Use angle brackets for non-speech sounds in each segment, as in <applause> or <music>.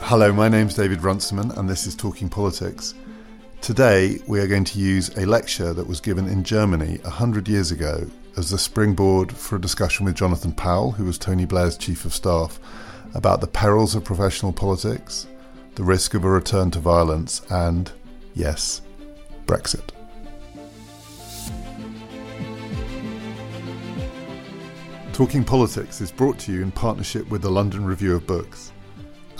Hello, my name's David Runciman, and this is Talking Politics. Today, we are going to use a lecture that was given in Germany 100 years ago as the springboard for a discussion with Jonathan Powell, who was Tony Blair's Chief of Staff, about the perils of professional politics, the risk of a return to violence, and, yes, Brexit. Talking Politics is brought to you in partnership with the London Review of Books.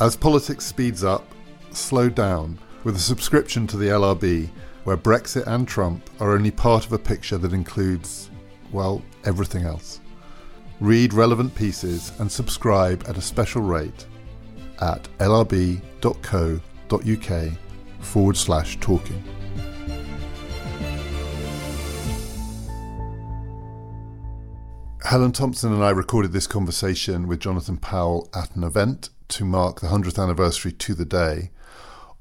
As politics speeds up, slow down with a subscription to the LRB, where Brexit and Trump are only part of a picture that includes, well, everything else. Read relevant pieces and subscribe at a special rate at lrb.co.uk forward slash talking. Helen Thompson and I recorded this conversation with Jonathan Powell at an event to mark the 100th anniversary to the day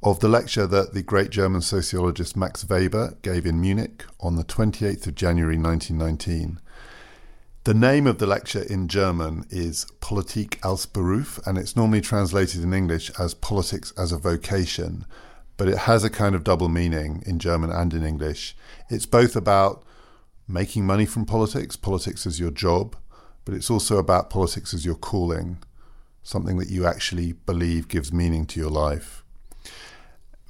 of the lecture that the great German sociologist Max Weber gave in Munich on the 28th of January 1919. The name of the lecture in German is Politik als Beruf, and it's normally translated in English as Politics as a Vocation, but it has a kind of double meaning in German and in English. It's both about making money from politics, politics as your job, but it's also about politics as your calling something that you actually believe gives meaning to your life.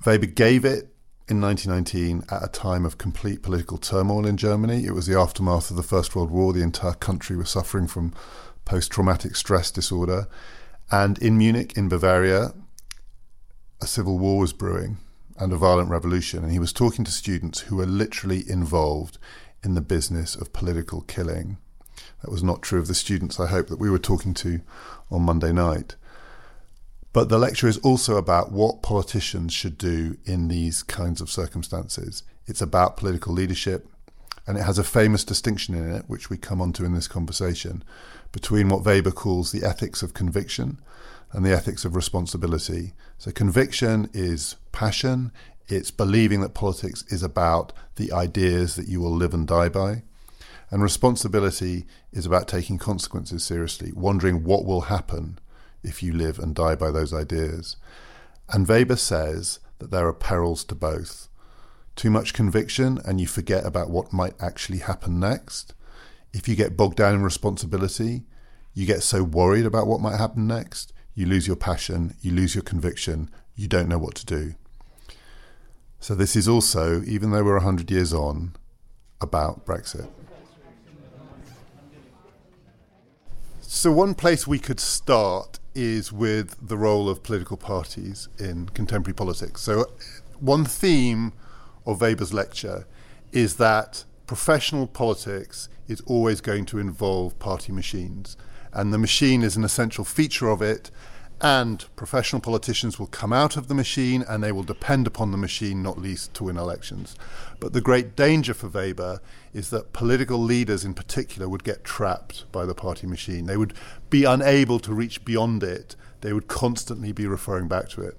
Weber gave it in 1919 at a time of complete political turmoil in Germany. It was the aftermath of the First World War. The entire country was suffering from post traumatic stress disorder. And in Munich, in Bavaria, a civil war was brewing and a violent revolution. And he was talking to students who were literally involved in the business of political killing. That was not true of the students, I hope, that we were talking to on Monday night. But the lecture is also about what politicians should do in these kinds of circumstances. It's about political leadership, and it has a famous distinction in it, which we come onto in this conversation, between what Weber calls the ethics of conviction and the ethics of responsibility. So, conviction is passion, it's believing that politics is about the ideas that you will live and die by. And responsibility is about taking consequences seriously, wondering what will happen if you live and die by those ideas. And Weber says that there are perils to both. Too much conviction and you forget about what might actually happen next. If you get bogged down in responsibility, you get so worried about what might happen next, you lose your passion, you lose your conviction, you don't know what to do. So, this is also, even though we're 100 years on, about Brexit. So, one place we could start is with the role of political parties in contemporary politics. So, one theme of Weber's lecture is that professional politics is always going to involve party machines, and the machine is an essential feature of it, and professional politicians will come out of the machine and they will depend upon the machine, not least to win elections. But the great danger for Weber is that political leaders in particular would get trapped by the party machine. They would be unable to reach beyond it, they would constantly be referring back to it.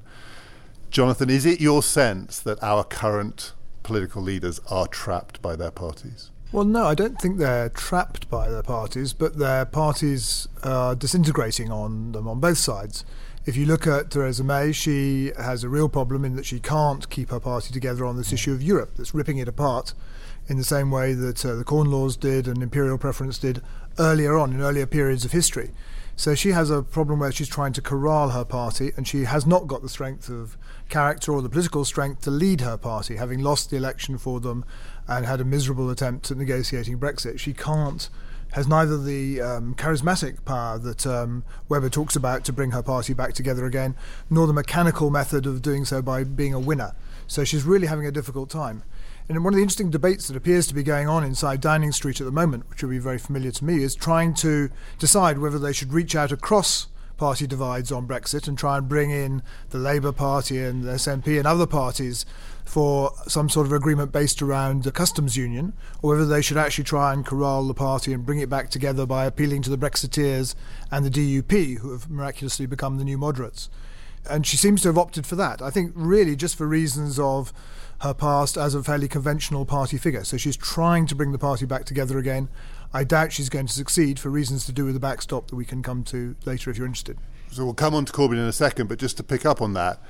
Jonathan, is it your sense that our current political leaders are trapped by their parties? Well, no, I don't think they're trapped by their parties, but their parties are disintegrating on them on both sides. If you look at Theresa May, she has a real problem in that she can't keep her party together on this issue of Europe, that's ripping it apart in the same way that uh, the Corn Laws did and imperial preference did earlier on in earlier periods of history. So she has a problem where she's trying to corral her party, and she has not got the strength of character or the political strength to lead her party, having lost the election for them and had a miserable attempt at negotiating Brexit. She can't, has neither the um, charismatic power that um, Weber talks about to bring her party back together again, nor the mechanical method of doing so by being a winner. So she's really having a difficult time. And one of the interesting debates that appears to be going on inside Downing Street at the moment, which will be very familiar to me, is trying to decide whether they should reach out across party divides on Brexit and try and bring in the Labour Party and the SNP and other parties for some sort of agreement based around the customs union, or whether they should actually try and corral the party and bring it back together by appealing to the Brexiteers and the DUP, who have miraculously become the new moderates. And she seems to have opted for that. I think, really, just for reasons of her past as a fairly conventional party figure. So she's trying to bring the party back together again. I doubt she's going to succeed for reasons to do with the backstop that we can come to later if you're interested. So we'll come on to Corbyn in a second, but just to pick up on that.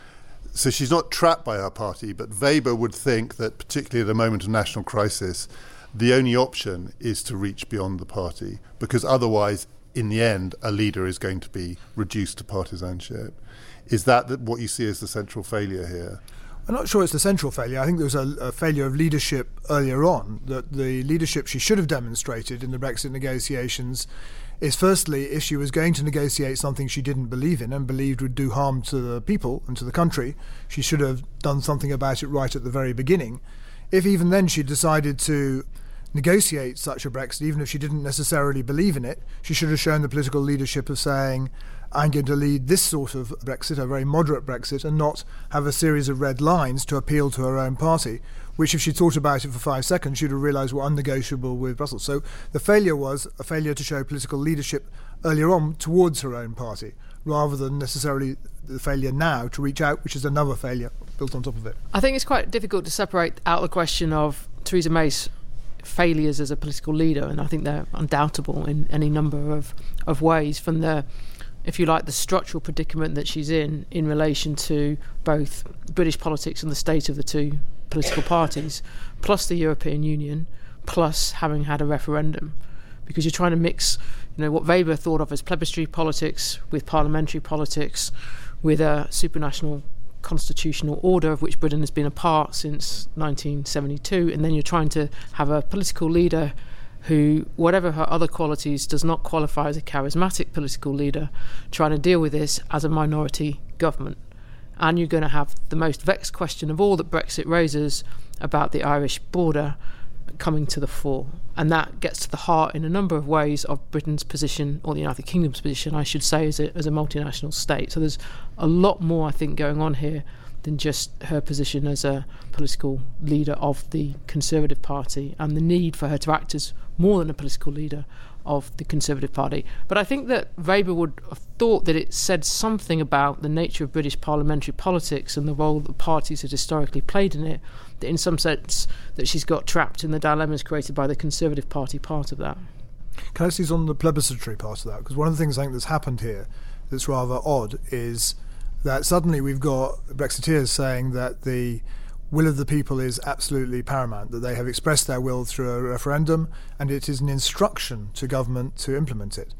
So she's not trapped by her party, but Weber would think that, particularly at a moment of national crisis, the only option is to reach beyond the party, because otherwise, in the end, a leader is going to be reduced to partisanship. Is that what you see as the central failure here? I'm not sure it's the central failure. I think there was a, a, failure of leadership earlier on. That the leadership she should have demonstrated in the Brexit negotiations is firstly, if she was going to negotiate something she didn't believe in and believed would do harm to the people and to the country, she should have done something about it right at the very beginning. If even then she decided to negotiate such a Brexit, even if she didn't necessarily believe in it, she should have shown the political leadership of saying, I'm going to lead this sort of Brexit, a very moderate Brexit, and not have a series of red lines to appeal to her own party, which, if she thought about it for five seconds, she'd have realised were unnegotiable with Brussels. So the failure was a failure to show political leadership earlier on towards her own party, rather than necessarily the failure now to reach out, which is another failure built on top of it. I think it's quite difficult to separate out the question of Theresa May's failures as a political leader, and I think they're undoubtable in any number of, of ways from the if you like, the structural predicament that she's in in relation to both British politics and the state of the two political parties, plus the European Union, plus having had a referendum. Because you're trying to mix, you know, what Weber thought of as plebiscitary politics with parliamentary politics, with a supranational constitutional order of which Britain has been a part since 1972, and then you're trying to have a political leader who, whatever her other qualities, does not qualify as a charismatic political leader, trying to deal with this as a minority government. And you're going to have the most vexed question of all that Brexit raises about the Irish border coming to the fore. And that gets to the heart in a number of ways of Britain's position, or the United Kingdom's position, I should say, as a, as a multinational state. So there's a lot more, I think, going on here than just her position as a political leader of the Conservative Party and the need for her to act as more than a political leader of the Conservative Party. But I think that Weber would have thought that it said something about the nature of British parliamentary politics and the role that parties had historically played in it, that in some sense that she's got trapped in the dilemmas created by the Conservative Party part of that. Can I on the plebiscitary part of that? Because one of the things I think that's happened here that's rather odd is that suddenly we've got Brexiteers saying that the will of the people is absolutely paramount, that they have expressed their will through a referendum, and it is an instruction to government to implement it.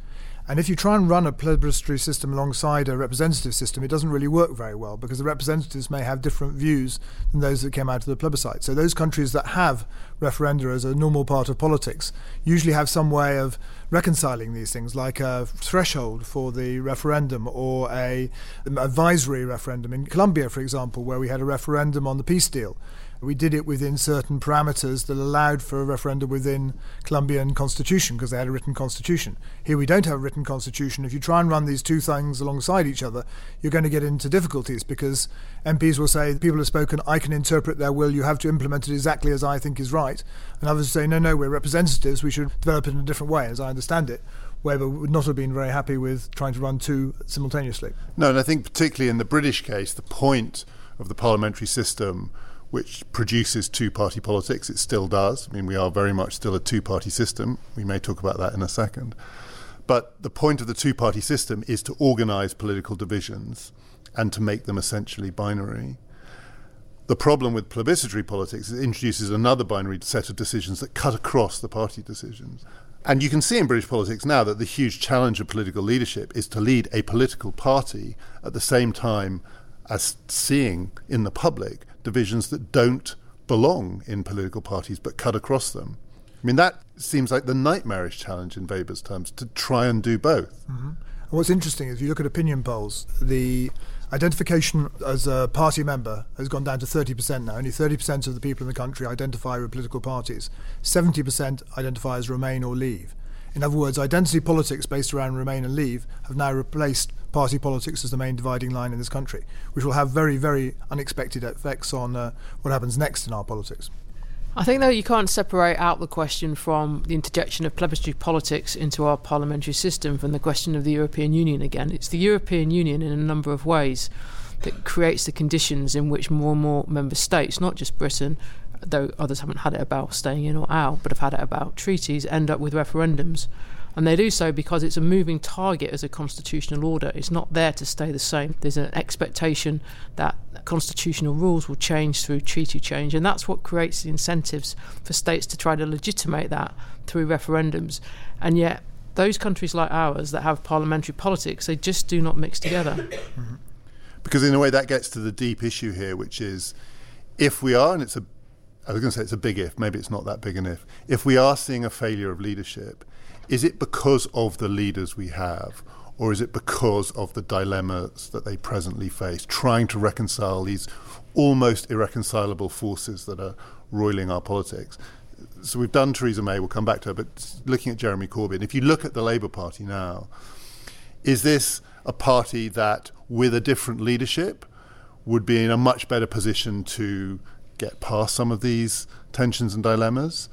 And if you try and run a plebiscitary system alongside a representative system, it doesn't really work very well because the representatives may have different views than those that came out of the plebiscite. So those countries that have referenda as a normal part of politics usually have some way of reconciling these things, like a threshold for the referendum or a advisory referendum. In Colombia, for example, where we had a referendum on the peace deal, we did it within certain parameters that allowed for a referendum within Colombian constitution because they had a written constitution. Here we don't have a written constitution. If you try and run these two things alongside each other, you're going to get into difficulties because MPs will say, people have spoken, I can interpret their will, you have to implement it exactly as I think is right. And others say, no, no, we're representatives, we should develop it in a different way, as I understand it. Weber would not have been very happy with trying to run two simultaneously. No, and I think particularly in the British case, the point of the parliamentary system which produces two party politics. It still does. I mean, we are very much still a two party system. We may talk about that in a second. But the point of the two party system is to organize political divisions and to make them essentially binary. The problem with plebiscitary politics is it introduces another binary set of decisions that cut across the party decisions. And you can see in British politics now that the huge challenge of political leadership is to lead a political party at the same time as seeing in the public divisions that don't belong in political parties but cut across them. I mean, that seems like the nightmarish challenge in Weber's terms to try and do both. Mm-hmm. What's interesting is if you look at opinion polls, the identification as a party member has gone down to 30% now. Only 30% of the people in the country identify with political parties. 70% identify as Remain or Leave. In other words, identity politics based around Remain and Leave have now replaced party politics as the main dividing line in this country, which will have very, very unexpected effects on uh, what happens next in our politics. I think, though, you can't separate out the question from the interjection of plebiscitary politics into our parliamentary system from the question of the European Union again. It's the European Union in a number of ways that creates the conditions in which more and more member states, not just Britain, though others haven't had it about staying in or out, but have had it about treaties, end up with referendums. And they do so because it's a moving target as a constitutional order. It's not there to stay the same. There's an expectation that constitutional rules will change through treaty change, and that's what creates the incentives for states to try to legitimate that through referendums. And yet, those countries like ours that have parliamentary politics, they just do not mix together. <coughs> Mm-hmm. Because in a way, that gets to the deep issue here, which is if we are, and it's a, I was going to say it's a big if, maybe it's not that big an if, if we are seeing a failure of leadership, is it because of the leaders we have? Or is it because of the dilemmas that they presently face, trying to reconcile these almost irreconcilable forces that are roiling our politics? So we've done Theresa May, we'll come back to her, but looking at Jeremy Corbyn, if you look at the Labour Party now, is this a party that, with a different leadership, would be in a much better position to get past some of these tensions and dilemmas?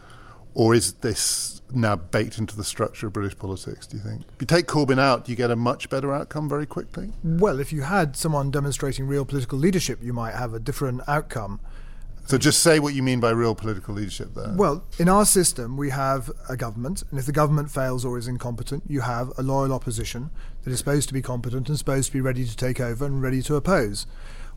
Or is this now baked into the structure of British politics, do you think? If you take Corbyn out, do you get a much better outcome very quickly? Well, if you had someone demonstrating real political leadership, you might have a different outcome. So just say what you mean by real political leadership there. Well, in our system, we have a government, and if the government fails or is incompetent, you have a loyal opposition that is supposed to be competent and supposed to be ready to take over and ready to oppose.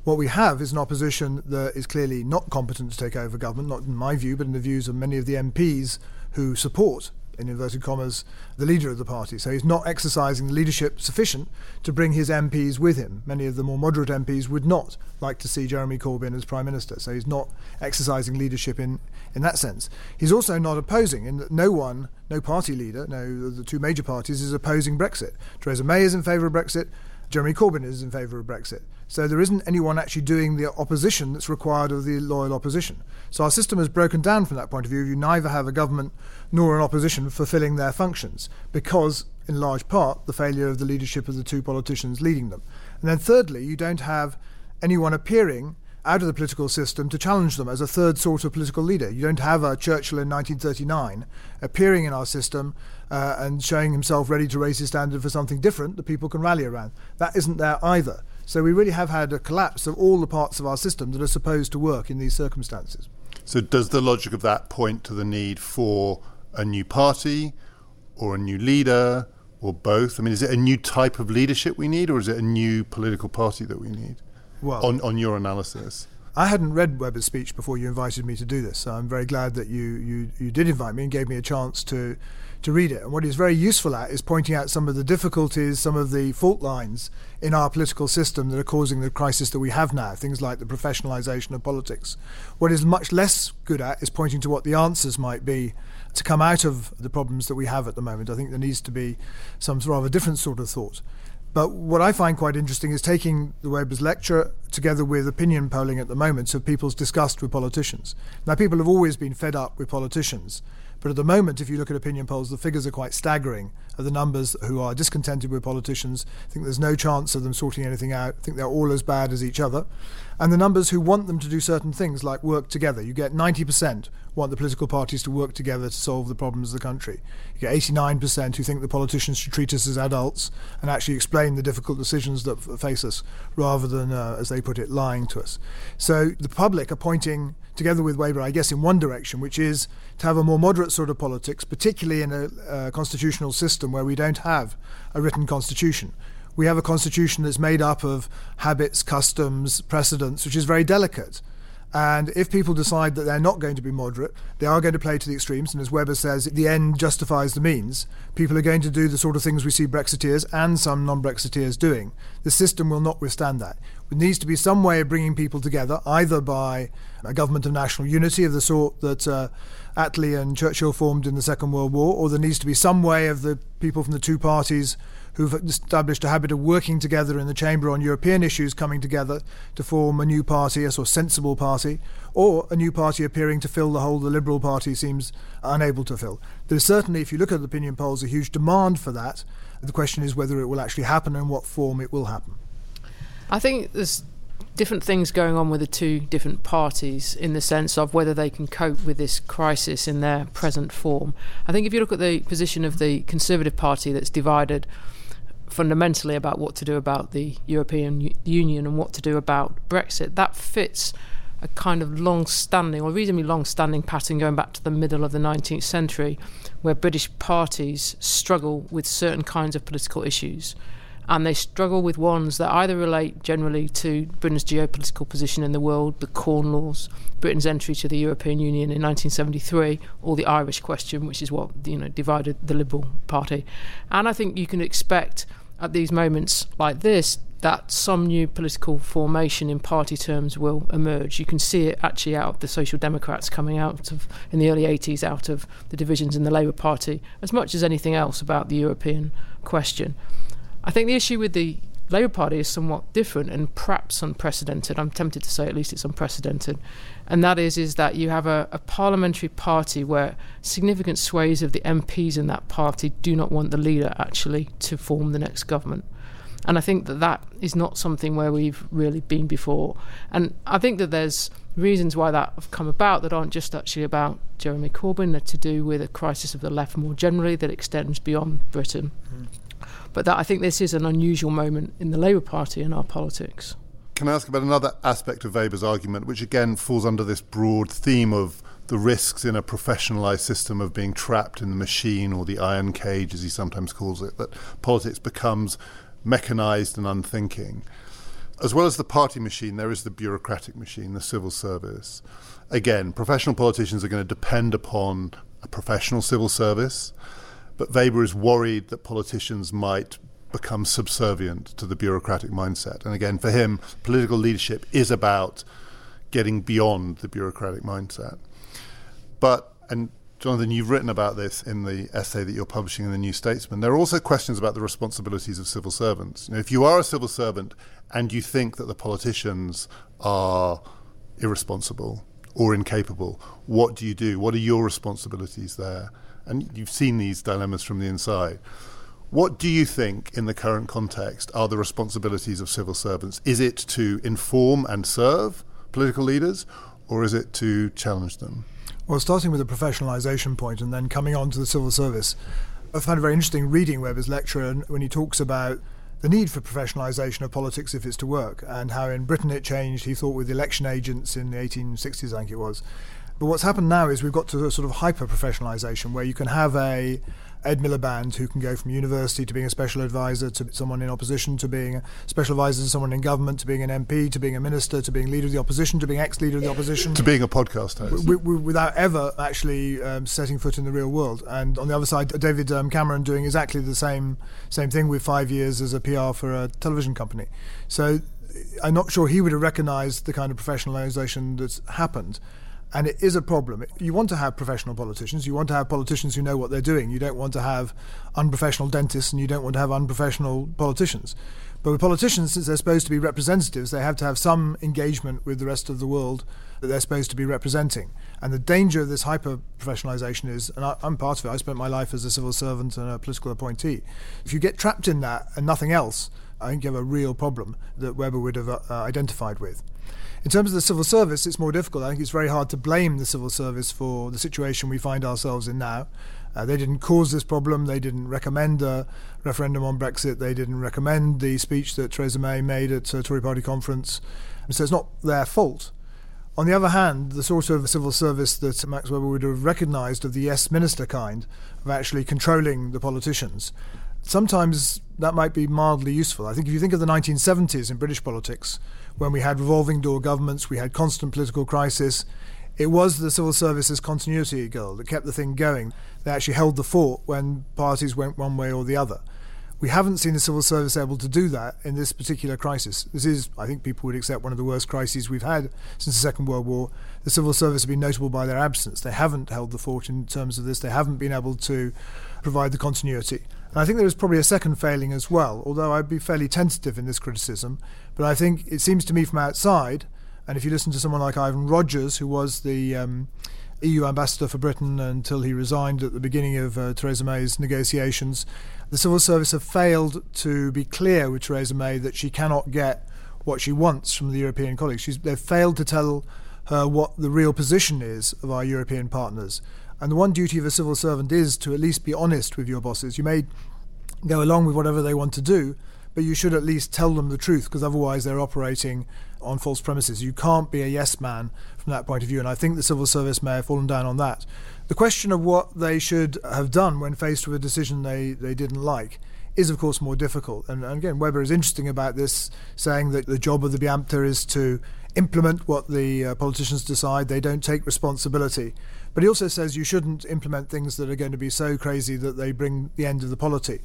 What we have is an opposition that is clearly not competent to take over government, not in my view, but in the views of many of the MPs who support in inverted commas, the leader of the party. So he's not exercising the leadership sufficient to bring his MPs with him. Many of the more moderate MPs would not like to see Jeremy Corbyn as Prime Minister. So he's not exercising leadership in, in that sense. He's also not opposing, in that no one, no party leader, no, the two major parties, is opposing Brexit. Theresa May is in favour of Brexit, Jeremy Corbyn is in favour of Brexit. So there isn't anyone actually doing the opposition that's required of the loyal opposition. So our system has broken down from that point of view. You neither have a government nor an opposition fulfilling their functions because, in large part, the failure of the leadership of the two politicians leading them. And then thirdly, you don't have anyone appearing out of the political system to challenge them as a third sort of political leader. You don't have a Churchill in 1939 appearing in our system uh, and showing himself ready to raise his standard for something different that people can rally around. That isn't there either. So we really have had a collapse of all the parts of our system that are supposed to work in these circumstances. So does the logic of that point to the need for a new party or a new leader or both? I mean, is it a new type of leadership we need or is it a new political party that we need? Well, on, on your analysis. I hadn't read Webber's speech before you invited me to do this, so I'm very glad that you, you, you did invite me and gave me a chance to to read it. And what he's very useful at is pointing out some of the difficulties, some of the fault lines in our political system that are causing the crisis that we have now, things like the professionalisation of politics. What he's much less good at is pointing to what the answers might be to come out of the problems that we have at the moment. I think there needs to be some rather different sort of thought. But what I find quite interesting is taking the Webber's lecture together with opinion polling at the moment, so people's disgust with politicians. Now, people have always been fed up with politicians. But at the moment, if you look at opinion polls, the figures are quite staggering of the numbers who are discontented with politicians, think there's no chance of them sorting anything out, think they're all as bad as each other, and the numbers who want them to do certain things like work together. You get 90% want the political parties to work together to solve the problems of the country. You get 89% who think the politicians should treat us as adults and actually explain the difficult decisions that face us rather than, uh, as they put it, lying to us. So the public are pointing together with Webber, I guess, in one direction, which is to have a more moderate sort of politics, particularly in a, a constitutional system where we don't have a written constitution. We have a constitution that's made up of habits, customs, precedents, which is very delicate. And if people decide that they're not going to be moderate, they are going to play to the extremes. And as Weber says, the end justifies the means. People are going to do the sort of things we see Brexiteers and some non Brexiteers doing. The system will not withstand that. There needs to be some way of bringing people together, either by a government of national unity of the sort that uh, Attlee and Churchill formed in the Second World War, or there needs to be some way of the people from the two parties who've established a habit of working together in the chamber on European issues coming together to form a new party, a sort of sensible party, or a new party appearing to fill the hole the Liberal Party seems unable to fill. There's certainly, if you look at the opinion polls, a huge demand for that. The question is whether it will actually happen and what form it will happen. I think there's different things going on with the two different parties in the sense of whether they can cope with this crisis in their present form. I think if you look at the position of the Conservative Party that's divided fundamentally about what to do about the European Union and what to do about Brexit, that fits a kind of long standing or reasonably long standing pattern going back to the middle of the 19th century where British parties struggle with certain kinds of political issues. And they struggle with ones that either relate generally to Britain's geopolitical position in the world, the Corn Laws, Britain's entry to the European Union in 1973, or the Irish question, which is what you know divided the Liberal Party. And I think you can expect at these moments like this that some new political formation in party terms will emerge. You can see it actually out of the Social Democrats coming out of in the early 80s out of the divisions in the Labour Party as much as anything else about the European question. I think the issue with the Labour Party is somewhat different and perhaps unprecedented. I'm tempted to say at least it's unprecedented. And that is is that you have a, a parliamentary party where significant sways of the MPs in that party do not want the leader actually to form the next government. And I think that that is not something where we've really been before. And I think that there's reasons why that have come about that aren't just actually about Jeremy Corbyn, they're to do with a crisis of the left more generally that extends beyond Britain. Mm. But that I think this is an unusual moment in the Labour Party and our politics. Can I ask about another aspect of Weber's argument, which again falls under this broad theme of the risks in a professionalized system of being trapped in the machine or the iron cage, as he sometimes calls it, that politics becomes mechanized and unthinking. As well as the party machine, there is the bureaucratic machine, the civil service. Again, professional politicians are going to depend upon a professional civil service, but Weber is worried that politicians might become subservient to the bureaucratic mindset. And again, for him, political leadership is about getting beyond the bureaucratic mindset. But, and Jonathan, you've written about this in the essay that you're publishing in the New Statesman. There are also questions about the responsibilities of civil servants. You know, if you are a civil servant and you think that the politicians are irresponsible or incapable, what do you do? What are your responsibilities there? And you've seen these dilemmas from the inside. What do you think, in the current context, are the responsibilities of civil servants? Is it to inform and serve political leaders, or is it to challenge them? Well, starting with the professionalisation point and then coming on to the civil service, I found it very interesting reading Weber's lecture when he talks about the need for professionalisation of politics if it's to work, and how in Britain it changed, he thought, with the election agents in the 1860s, I think it was. But what's happened now is we've got to a sort of hyper professionalisation where you can have a Ed Miliband, who can go from university to being a special advisor to someone in opposition, to being a special advisor to someone in government, to being an MP, to being a minister, to being leader of the opposition, to being ex-leader of the opposition, to being a podcast host, w- w- without ever actually um, setting foot in the real world. And on the other side, David um, Cameron doing exactly the same same thing with five years as a PR for a television company. So I'm not sure he would have recognised the kind of professionalisation that's happened and it is a problem. You want to have professional politicians. You want to have politicians who know what they're doing. You don't want to have unprofessional dentists, and you don't want to have unprofessional politicians. But with politicians, since they're supposed to be representatives, they have to have some engagement with the rest of the world that they're supposed to be representing. And the danger of this hyper professionalization is, and I, am part of it, I spent my life as a civil servant and a political appointee. If you get trapped in that and nothing else, I think you have a real problem that Weber would have uh, identified with. In terms of the civil service, it's more difficult. I think it's very hard to blame the civil service for the situation we find ourselves in now. Uh, they didn't cause this problem. They didn't recommend a referendum on Brexit. They didn't recommend the speech that Theresa May made at a Tory party conference. So it's not their fault. On the other hand, the sort of civil service that Max Weber would have recognised of the yes minister kind, of actually controlling the politicians, sometimes that might be mildly useful. I think if you think of the 1970s in British politics, when we had revolving door governments, we had constant political crisis. It was the civil service's continuity goal that kept the thing going. They actually held the fort when parties went one way or the other. We haven't seen the civil service able to do that in this particular crisis. This is, I think people would accept, one of the worst crises we've had since the Second World War. The civil service have been notable by their absence. They haven't held the fort in terms of this. They haven't been able to provide the continuity. And I think there is probably a second failing as well, although I'd be fairly tentative in this criticism. But I think it seems to me from outside, and if you listen to someone like Ivan Rogers, who was the um, EU ambassador for Britain until he resigned at the beginning of uh, Theresa May's negotiations, the civil service have failed to be clear with Theresa May that she cannot get what she wants from the European colleagues. She's, they've failed to tell her what the real position is of our European partners. And the one duty of a civil servant is to at least be honest with your bosses. You may go along with whatever they want to do, but you should at least tell them the truth because otherwise they're operating on false premises. You can't be a yes man from that point of view, and I think the civil service may have fallen down on that. The question of what they should have done when faced with a decision they, they didn't like is, of course, more difficult. And, and again, Weber is interesting about this, saying that the job of the Beamte is to implement what the uh, politicians decide, they don't take responsibility. But he also says you shouldn't implement things that are going to be so crazy that they bring the end of the polity.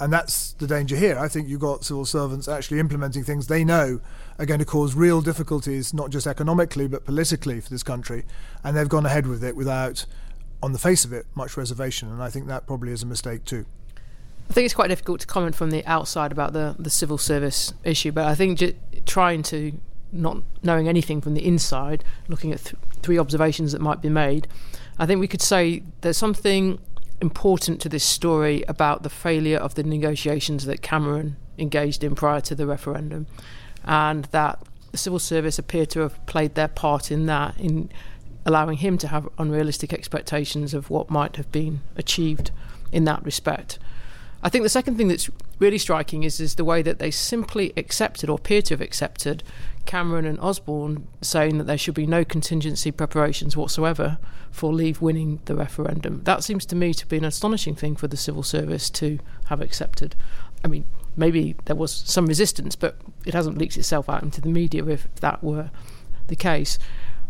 And that's the danger here. I think you've got civil servants actually implementing things they know are going to cause real difficulties, not just economically, but politically for this country. And they've gone ahead with it without, on the face of it, much reservation. And I think that probably is a mistake too. I think it's quite difficult to comment from the outside about the, the civil service issue, but I think trying to not knowing anything from the inside, looking at th- three observations that might be made, I think we could say there's something important to this story about the failure of the negotiations that Cameron engaged in prior to the referendum, and that the civil service appear to have played their part in that, in allowing him to have unrealistic expectations of what might have been achieved in that respect. I think the second thing that's really striking is, is the way that they simply accepted or appear to have accepted Cameron and Osborne saying that there should be no contingency preparations whatsoever for Leave winning the referendum. That seems to me to be an astonishing thing for the civil service to have accepted. I mean, maybe there was some resistance, but it hasn't leaked itself out into the media if that were the case.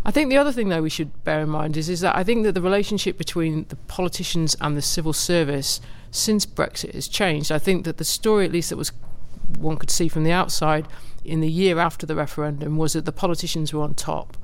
I think the other thing, though, we should bear in mind is, is that I think that the relationship between the politicians and the civil service since Brexit has changed. I think that the story, at least that was one could see from the outside, in the year after the referendum was that the politicians were on top.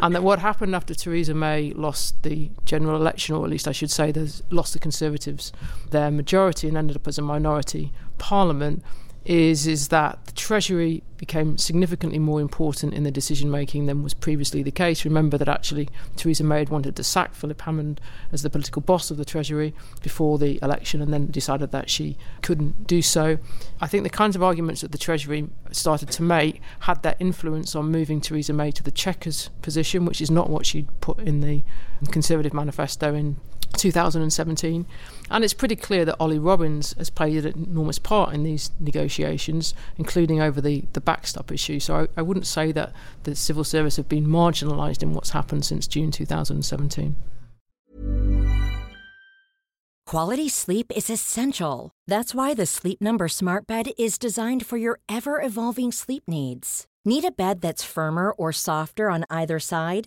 and that what happened after Theresa May lost the general election, or at least I should say, lost the Conservatives their majority and ended up as a minority parliament, is is that the Treasury became significantly more important in the decision making than was previously the case. Remember that actually Theresa May had wanted to sack Philip Hammond as the political boss of the Treasury before the election and then decided that she couldn't do so. I think the kinds of arguments that the Treasury started to make had that influence on moving Theresa May to the Chequers position, which is not what she'd put in the Conservative manifesto in 2017. And it's pretty clear that Ollie Robbins has played an enormous part in these negotiations, including over the, the backstop issue. So I, I wouldn't say that the civil service have been marginalised in what's happened since June 2017. Quality sleep is essential. That's why the Sleep Number Smart Bed is designed for your ever evolving sleep needs. Need a bed that's firmer or softer on either side?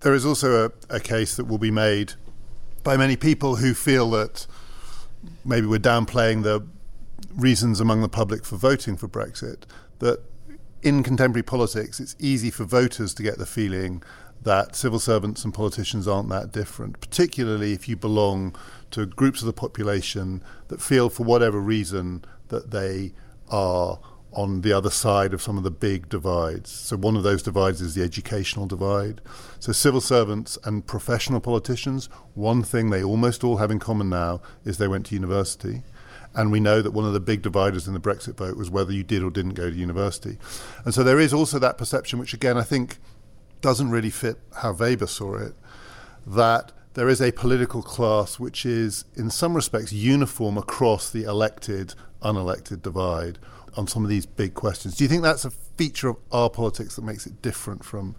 There is also a, a case that will be made by many people who feel that maybe we're downplaying the reasons among the public for voting for Brexit. That in contemporary politics, it's easy for voters to get the feeling that civil servants and politicians aren't that different, particularly if you belong to groups of the population that feel, for whatever reason, that they are on the other side of some of the big divides. So, one of those divides is the educational divide. So, civil servants and professional politicians, one thing they almost all have in common now is they went to university. And we know that one of the big dividers in the Brexit vote was whether you did or didn't go to university. And so, there is also that perception, which again I think doesn't really fit how Weber saw it, that there is a political class which is, in some respects, uniform across the elected unelected divide on some of these big questions. Do you think that's a feature of our politics that makes it different from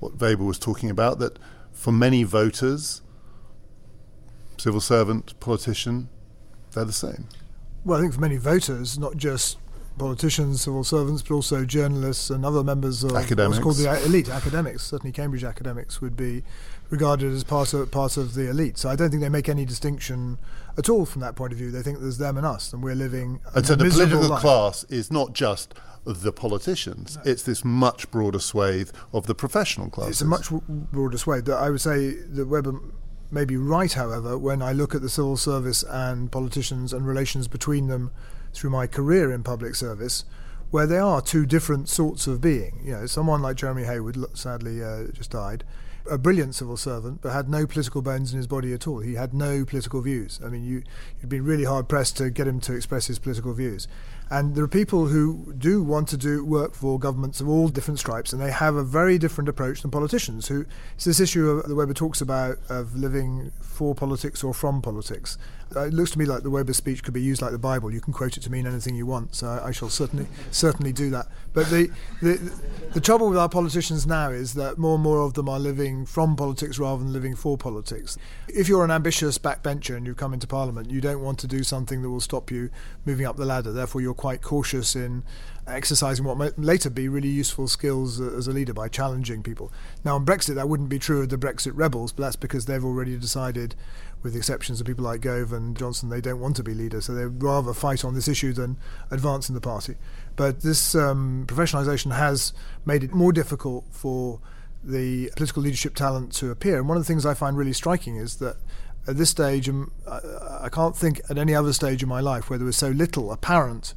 what Weber was talking about? That for many voters, civil servant, politician, they're the same. Well, I think for many voters, not just politicians, civil servants, but also journalists and other members of academics. what's called the elite academics. Certainly, Cambridge academics would be regarded as part of part of the elite. So I don't think they make any distinction at all from that point of view. They think there's them and us, and we're living. And so the political life. class is not just the politicians; no. it's this much broader swathe of the professional class. It's a much broader swathe. I would say that Webber may be right, however, when I look at the civil service and politicians and relations between them through my career in public service, where they are two different sorts of being. You know, someone like Jeremy Heywood sadly uh, just died, a brilliant civil servant, but had no political bones in his body at all. He had no political views. I mean, you, you'd been really hard pressed to get him to express his political views. And there are people who do want to do work for governments of all different stripes, and they have a very different approach than politicians. Who it's this issue that Weber talks about of living for politics or from politics. Uh, it looks to me like the Weber speech could be used like the Bible. You can quote it to mean anything you want. So I, I shall certainly certainly do that. But the, the the trouble with our politicians now is that more and more of them are living from politics rather than living for politics. If you're an ambitious backbencher and you've come into Parliament, you don't want to do something that will stop you moving up the ladder. Therefore, you're quite cautious in exercising what might later be really useful skills as a leader by challenging people. Now, on Brexit, that wouldn't be true of the Brexit rebels, but that's because they've already decided, with the exceptions of people like Gove and Johnson, they don't want to be leaders. So they'd rather fight on this issue than advance in the party. But this um, professionalisation has made it more difficult for the political leadership talent to appear. And one of the things I find really striking is that at this stage, um, I can't think at any other stage in my life where there was so little apparent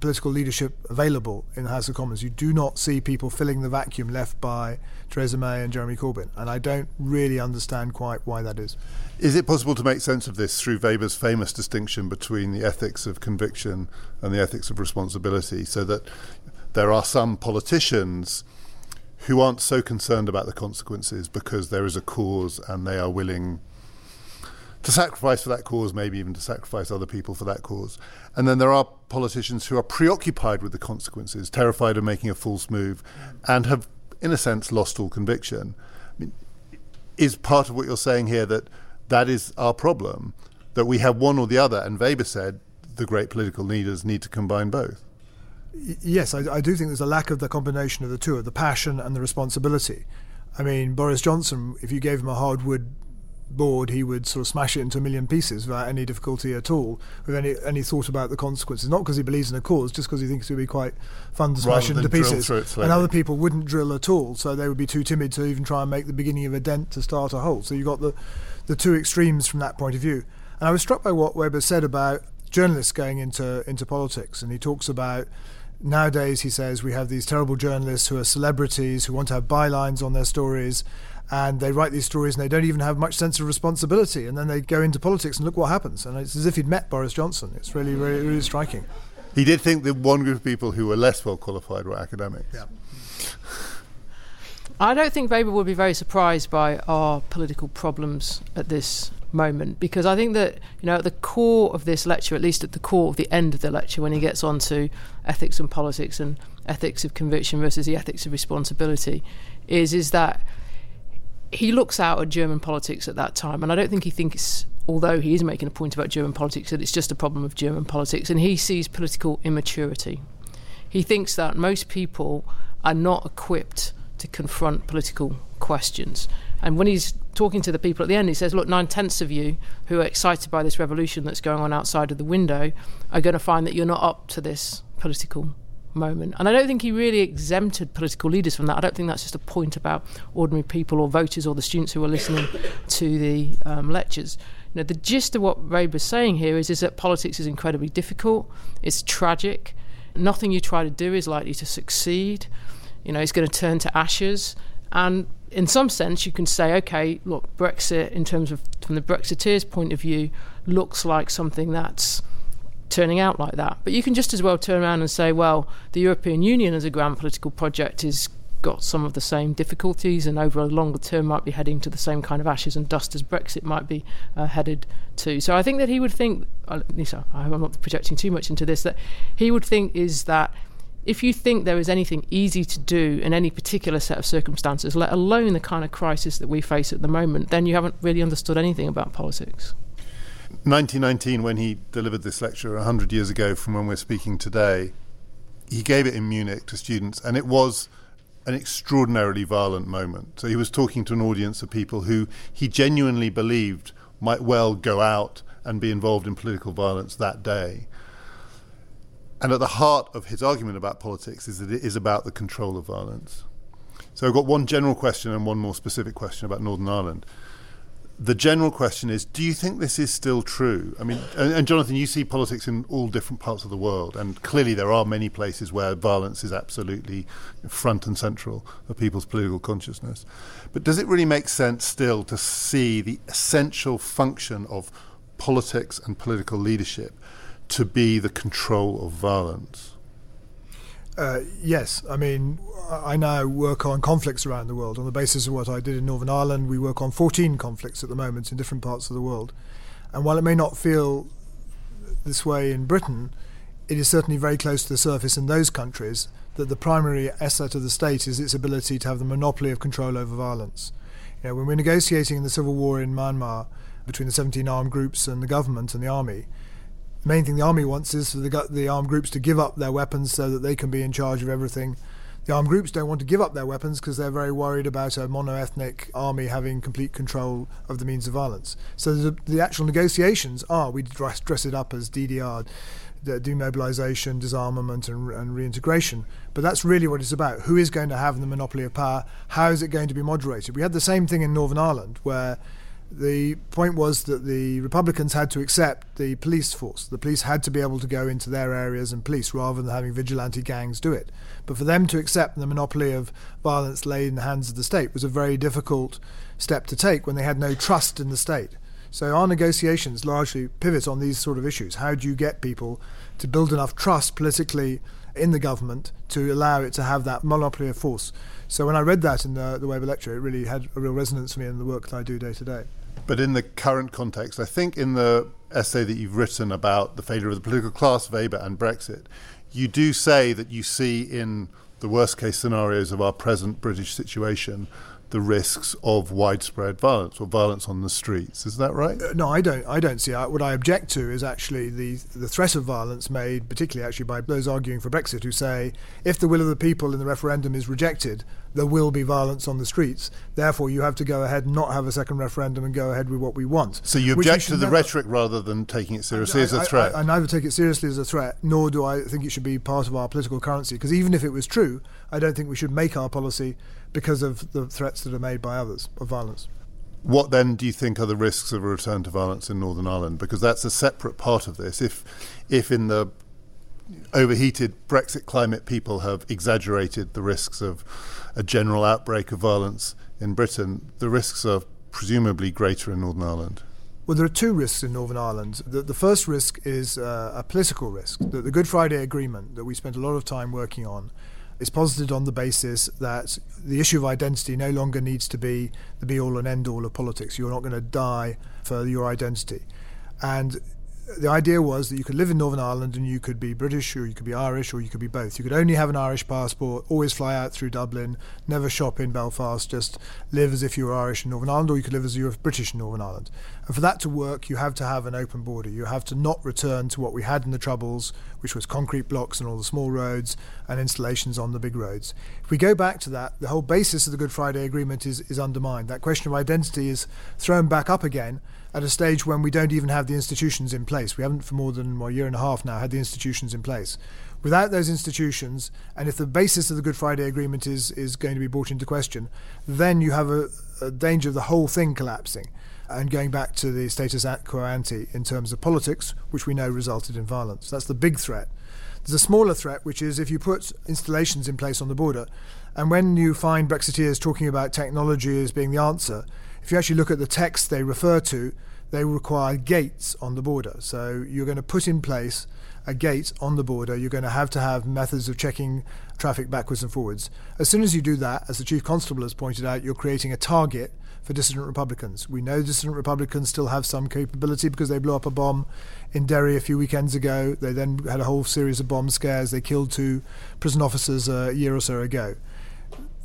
political leadership available in the House of Commons. You do not see people filling the vacuum left by Theresa May and Jeremy Corbyn, and I don't really understand quite why that is. Is it possible to make sense of this through Weber's famous distinction between the ethics of conviction and the ethics of responsibility, so that there are some politicians who aren't so concerned about the consequences because there is a cause and they are willing to sacrifice for that cause, maybe even to sacrifice other people for that cause. And then there are politicians who are preoccupied with the consequences, terrified of making a false move, and have, in a sense, lost all conviction. I mean, is part of what you're saying here that that is our problem, that we have one or the other? And Weber said the great political leaders need to combine both. Yes, I, I do think there's a lack of the combination of the two, of the passion and the responsibility. I mean, Boris Johnson, if you gave him a hardwood board, he would sort of smash it into a million pieces without any difficulty at all, with any any thought about the consequences. Not because he believes in a cause, just because he thinks it would be quite fun to smash it into pieces. And other people wouldn't drill at all, so they would be too timid to even try and make the beginning of a dent to start a hole. So you've got the the two extremes from that point of view. And I was struck by what Weber said about journalists going into into politics, and he talks about nowadays he says we have these terrible journalists who are celebrities who want to have bylines on their stories and they write these stories and they don't even have much sense of responsibility. And then they go into politics and look what happens. And it's as if he'd met Boris Johnson. It's really really really striking. He did think that one group of people who were less well qualified were academics. Yeah I don't think Weber would be very surprised by our political problems at this moment because I think that you know at the core of this lecture, at least at the core of the end of the lecture, when he gets on to ethics and politics and ethics of conviction versus the ethics of responsibility, is is that he looks out at German politics at that time, and I don't think he thinks, although he is making a point about German politics, that it's just a problem of German politics, and he sees political immaturity. He thinks that most people are not equipped to confront political questions. And when he's talking to the people at the end, he says, Look, nine tenths of you who are excited by this revolution that's going on outside of the window are going to find that you're not up to this political moment. And I don't think he really exempted political leaders from that. I don't think that's just a point about ordinary people or voters or the students who are listening to the um, lectures. You know, the gist of what Weber's saying here is, is that politics is incredibly difficult, it's tragic, nothing you try to do is likely to succeed. You know, it's going to turn to ashes. And in some sense, you can say, okay, look, Brexit, in terms of from the Brexiteers' point of view, looks like something that's turning out like that. But you can just as well turn around and say, well, the European Union as a grand political project has got some of the same difficulties and over a longer term might be heading to the same kind of ashes and dust as Brexit might be uh, headed to. So I think that he would think, uh, Lisa, I'm not projecting too much into this, that he would think is that if you think there is anything easy to do in any particular set of circumstances, let alone the kind of crisis that we face at the moment, then you haven't really understood anything about politics. 1919, when he delivered this lecture 100 years ago from when we're speaking today, he gave it in Munich to students, and it was an extraordinarily violent moment. So he was talking to an audience of people who he genuinely believed might well go out and be involved in political violence that day. And at the heart of his argument about politics is that it is about the control of violence. So I've got one general question and one more specific question about Northern Ireland the general question is do you think this is still true? I mean, and, and, Jonathan, you see politics in all different parts of the world, and clearly there are many places where violence is absolutely front and central of people's political consciousness. But does it really make sense still to see the essential function of politics and political leadership to be the control of violence? Uh, yes, I mean, I now work on conflicts around the world on the basis of what I did in Northern Ireland. We work on 14 conflicts at the moment in different parts of the world. And while it may not feel this way in Britain, it is certainly very close to the surface in those countries that the primary asset of the state is its ability to have the monopoly of control over violence. You know, when we're negotiating in the civil war in Myanmar between the 17 armed groups and the government and the army, main thing the army wants is for the, the armed groups to give up their weapons so that they can be in charge of everything. The armed groups don't want to give up their weapons because they're very worried about a mono-ethnic army having complete control of the means of violence. So the, the actual negotiations are we dress, dress it up as DDR, demobilization, disarmament, and, and, reintegration. But that's really what it's about. Who is going to have the monopoly of power? How is it going to be moderated? We had the same thing in Northern Ireland, where the point was that the Republicans had to accept the police force. The police had to be able to go into their areas and police rather than having vigilante gangs do it. But for them to accept the monopoly of violence laid in the hands of the state was a very difficult step to take when they had no trust in the state. So our negotiations largely pivot on these sort of issues. How do you get people to build enough trust politically in the government to allow it to have that monopoly of force? So when I read that in the, the Weber lecture, it really had a real resonance for me in the work that I do day to day. But in the current context, I think in the essay that you've written about the failure of the political class, Weber, and Brexit, you do say that you see in the worst case scenarios of our present British situation the risks of widespread violence or violence on the streets. Is that right? Uh, no, I don't. I don't see. it. what I object to is actually the the threat of violence made, particularly actually by those arguing for Brexit, who say if the will of the people in the referendum is rejected, there will be violence on the streets. Therefore, you have to go ahead and not have a second referendum and go ahead with what we want. So you object to the never, rhetoric rather than taking it seriously I, as a threat? I, I, I, neither take it seriously as a threat, nor do I think it should be part of our political currency. Because even if it was true, I don't think we should make our policy because of the threats that are made by others of violence. What then do you think are the risks of a return to violence in Northern Ireland? Because that's a separate part of this. If, if in the overheated Brexit climate, people have exaggerated the risks of a general outbreak of violence in Britain, the risks are presumably greater in Northern Ireland. Well, there are two risks in Northern Ireland. The, the first risk is uh, a political risk. The, the, Good Friday Agreement that we spent a lot of time working on is posited on the basis that the issue of identity no longer needs to be the be all and end all of politics. You're not going to die for your identity. And the idea was that you could live in Northern Ireland and you could be British or you could be Irish or you could be both. You could only have an Irish passport, always fly out through Dublin, never shop in Belfast, just live as if you were Irish in Northern Ireland, or you could live as if you were British in Northern Ireland. And for that to work, you have to have an open border. You have to not return to what we had in the Troubles, which was concrete blocks and all the small roads and installations on the big roads. If we go back to that, the whole basis of the Good Friday Agreement is, is undermined. That question of identity is thrown back up again at a stage when we don't even have the institutions in place. We haven't, for more than well, a year and a half now, had the institutions in place. Without those institutions, and if the basis of the Good Friday Agreement is, is going to be brought into question, then you have a, a danger of the whole thing collapsing and going back to the status quo ante in terms of politics, which we know resulted in violence. That's the big threat. There's a smaller threat, which is if you put installations in place on the border, and when you find Brexiteers talking about technology as being the answer, if you actually look at the text they refer to, they require gates on the border. So you're going to put in place a gate on the border. You're going to have to have methods of checking traffic backwards and forwards. As soon as you do that, as the Chief Constable has pointed out, you're creating a target for dissident Republicans. We know dissident Republicans still have some capability because they blew up a bomb in Derry a few weekends ago. They then had a whole series of bomb scares. They killed two prison officers a year or so ago.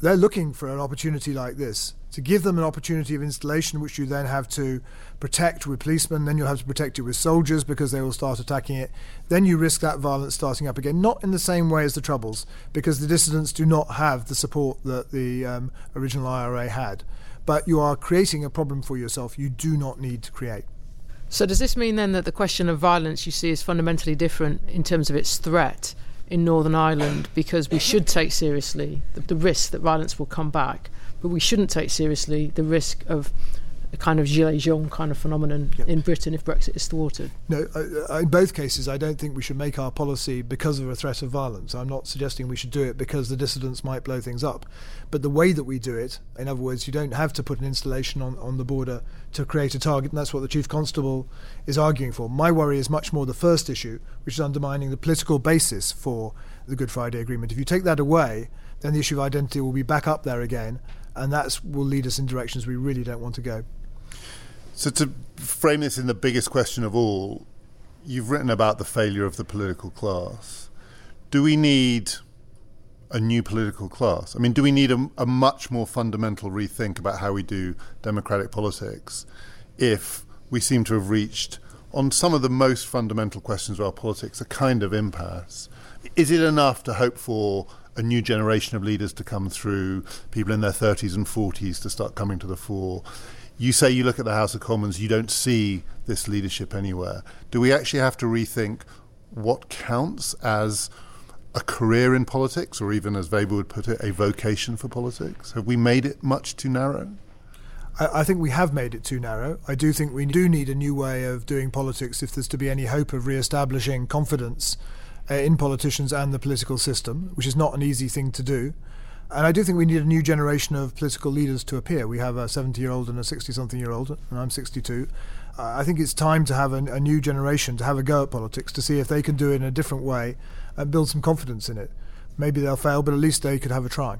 They're looking for an opportunity like this to give them an opportunity of installation, which you then have to protect with policemen, then you'll have to protect it with soldiers because they will start attacking it. Then you risk that violence starting up again, not in the same way as the Troubles, because the dissidents do not have the support that the um, original IRA had. But you are creating a problem for yourself you do not need to create. So, does this mean then that the question of violence you see is fundamentally different in terms of its threat in Northern Ireland because we should take seriously the, the risk that violence will come back? But we shouldn't take seriously the risk of a kind of gilets jaunes kind of phenomenon yep. in Britain if Brexit is thwarted. No, uh, in both cases, I don't think we should make our policy because of a threat of violence. I'm not suggesting we should do it because the dissidents might blow things up. But the way that we do it, in other words, you don't have to put an installation on, on the border to create a target, and that's what the Chief Constable is arguing for. My worry is much more the first issue, which is undermining the political basis for the Good Friday Agreement. If you take that away, then the issue of identity will be back up there again, and that will lead us in directions we really don't want to go. So, to frame this in the biggest question of all, you've written about the failure of the political class. Do we need a new political class? I mean, do we need a, a much more fundamental rethink about how we do democratic politics if we seem to have reached, on some of the most fundamental questions of our politics, a kind of impasse? Is it enough to hope for a new generation of leaders to come through, people in their 30s and 40s to start coming to the fore? you say you look at the House of Commons, you don't see this leadership anywhere. Do we actually have to rethink what counts as a career in politics, or even, as Weber would put it, a vocation for politics? Have we made it much too narrow? I, think we have made it too narrow. I do think we do need a new way of doing politics if there's to be any hope of re establishing confidence uh, in politicians and the political system, which is not an easy thing to do. And I do think we need a new generation of political leaders to appear. We have a 70 year old and a 60 something year old, and I'm 62. Uh, I think it's time to have a, a, new generation to have a go at politics to see if they can do it in a different way and build some confidence in it. Maybe they'll fail, but at least they could have a try.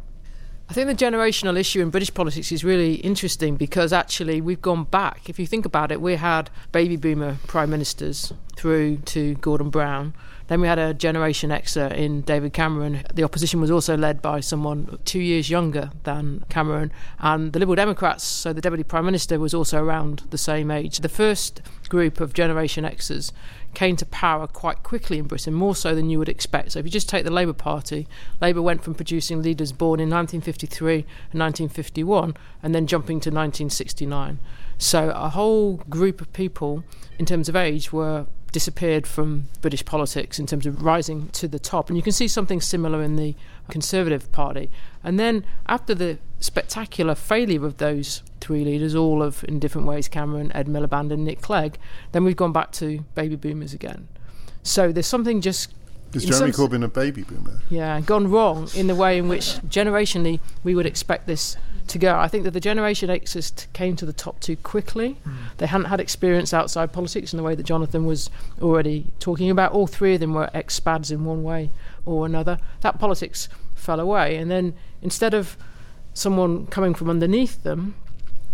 I think the generational issue in British politics is really interesting because actually we've gone back. If you think about it, we had baby boomer prime ministers through to Gordon Brown then we had a Generation Xer uh, in David Cameron. The opposition was also led by someone two years younger than Cameron. And the Liberal Democrats, so the Deputy Prime Minister, was also around the same age. The first group of Generation Xers came to power quite quickly in Britain, more so than you would expect. So if you just take the Labour Party, Labour went from producing leaders born in 1953 and 1951 and then jumping to 1969. So a whole group of people, in terms of age, were disappeared from British politics in terms of rising to the top. And you can see something similar in the Conservative Party. And then after the spectacular failure of those three leaders, all of in different ways Cameron, Ed Miliband, and Nick Clegg, then we've gone back to baby boomers again. So there's something just is Jeremy Corbyn a baby boomer? Yeah, gone wrong in the way in which generationally we would expect this to go. I think that the Generation Xers came to the top too quickly. Mm. They hadn't had experience outside politics in the way that Jonathan was already talking about. All three of them were ex-SpAds in one way or another. That politics fell away. And then instead of someone coming from underneath them,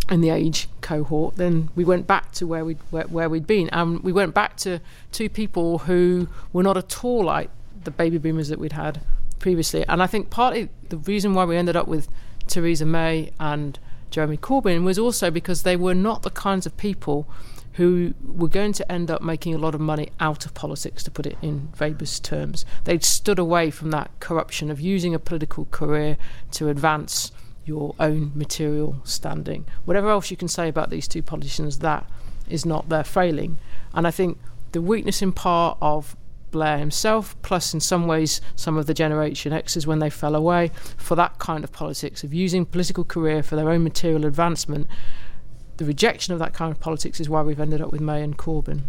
in the age cohort, then we went back to where we'd where, where we'd been, and we went back to two people who were not at all like the baby boomers that we'd had previously. And I think partly the reason why we ended up with Theresa May and Jeremy Corbyn was also because they were not the kinds of people who were going to end up making a lot of money out of politics, to put it in Weber's terms. They'd stood away from that corruption of using a political career to advance your own material standing. Whatever else you can say about these two politicians, that is not their failing. And I think the weakness in part of Blair himself, plus in some ways some of the Generation Xers when they fell away for that kind of politics of using political career for their own material advancement. The rejection of that kind of politics is why we've ended up with May and Corbyn.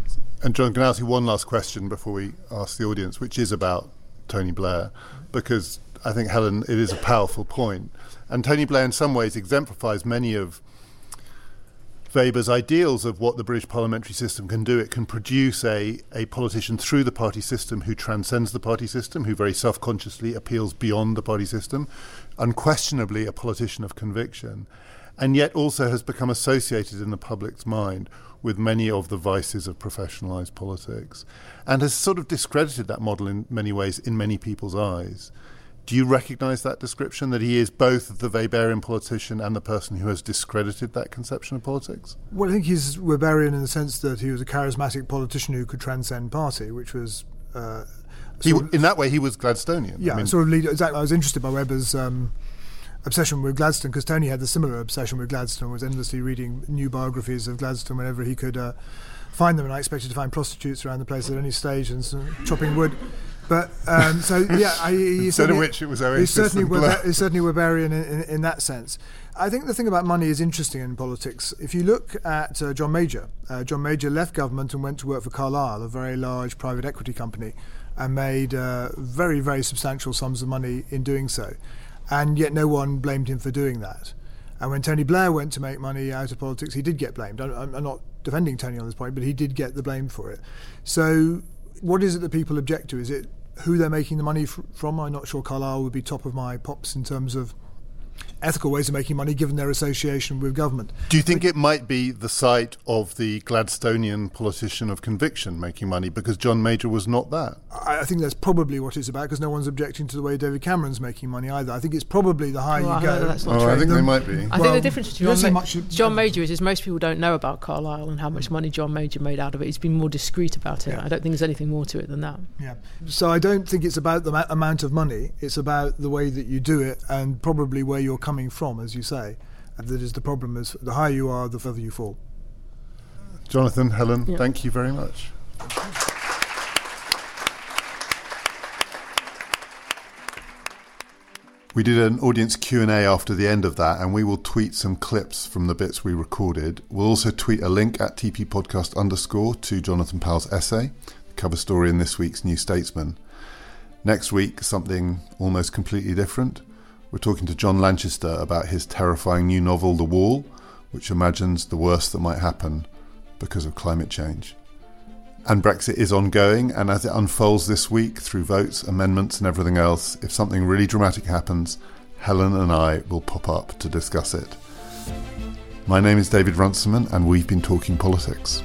And John, can I ask you one last question before we ask the audience, which is about Tony Blair, because I think Helen, it is a powerful point, and Tony Blair in some ways exemplifies many of Weber's ideals of what the British parliamentary system can do. It can produce a, a politician through the party system who transcends the party system, who very self consciously appeals beyond the party system, unquestionably a politician of conviction, and yet also has become associated in the public's mind with many of the vices of professionalised politics, and has sort of discredited that model in many ways in many people's eyes. Do you recognise that description that he is both the Weberian politician and the person who has discredited that conception of politics? Well, I think he's Weberian in the sense that he was a charismatic politician who could transcend party, which was. Uh, he, in that way, he was Gladstonian. Yeah, I mean, sort of leader. Exactly. I was interested by Weber's um, obsession with Gladstone because Tony had the similar obsession with Gladstone, was endlessly reading new biographies of Gladstone whenever he could uh, find them. And I expected to find prostitutes around the place at any stage and chopping wood. But um, so yeah, I, <laughs> Instead of which it was Oasis He's certainly, Blur. he's certainly Weberian in, in, in that sense. I think the thing about money is interesting in politics. If you look at uh, John Major, uh, John Major left government and went to work for Carlyle, a very large private equity company, and made uh, very, very substantial sums of money in doing so. And yet no one blamed him for doing that. And when Tony Blair went to make money out of politics, he did get blamed. I'm, I'm I'm not defending Tony on this point, but he did get the blame for it. So, what is it that people object to? Is it who they're making the money fr- from? I'm not sure Carlyle would be top of my pops in terms of ethical ways of making money given their association with government. Do you think it might be the sight of the Gladstonian politician of conviction making money because John Major was not that? I, I think that's probably what it's about because no one's objecting to the way David Cameron's making money either. I think it's probably the higher Well, you I go. that's not Oh, I true. think they The- might be. I Well, think the difference between John, Ma- much- John Major is, is most people don't know about Carlyle and how much money John Major made out of it. He's been more discreet about it. Yeah. I don't think there's anything more to it than that. Yeah. So I don't think it's about the ma- amount of money. It's about the way that you do it and probably where you're coming from, as you say. And that is the problem. Is the higher you are, the further you fall. Jonathan, Helen, Yeah. thank you very much. We did an audience Q&A after the end of that and we will tweet some clips from the bits we recorded. We'll also tweet a link at TP podcast underscore to Jonathan Powell's essay, the cover story in this week's New Statesman. Next week, something almost completely different. We're talking to John Lanchester about his terrifying new novel, The Wall, which imagines the worst that might happen because of climate change. And Brexit is ongoing, and as it unfolds this week through votes, amendments, and everything else, if something really dramatic happens, Helen and I will pop up to discuss it. My name is David Runciman, and we've been talking politics.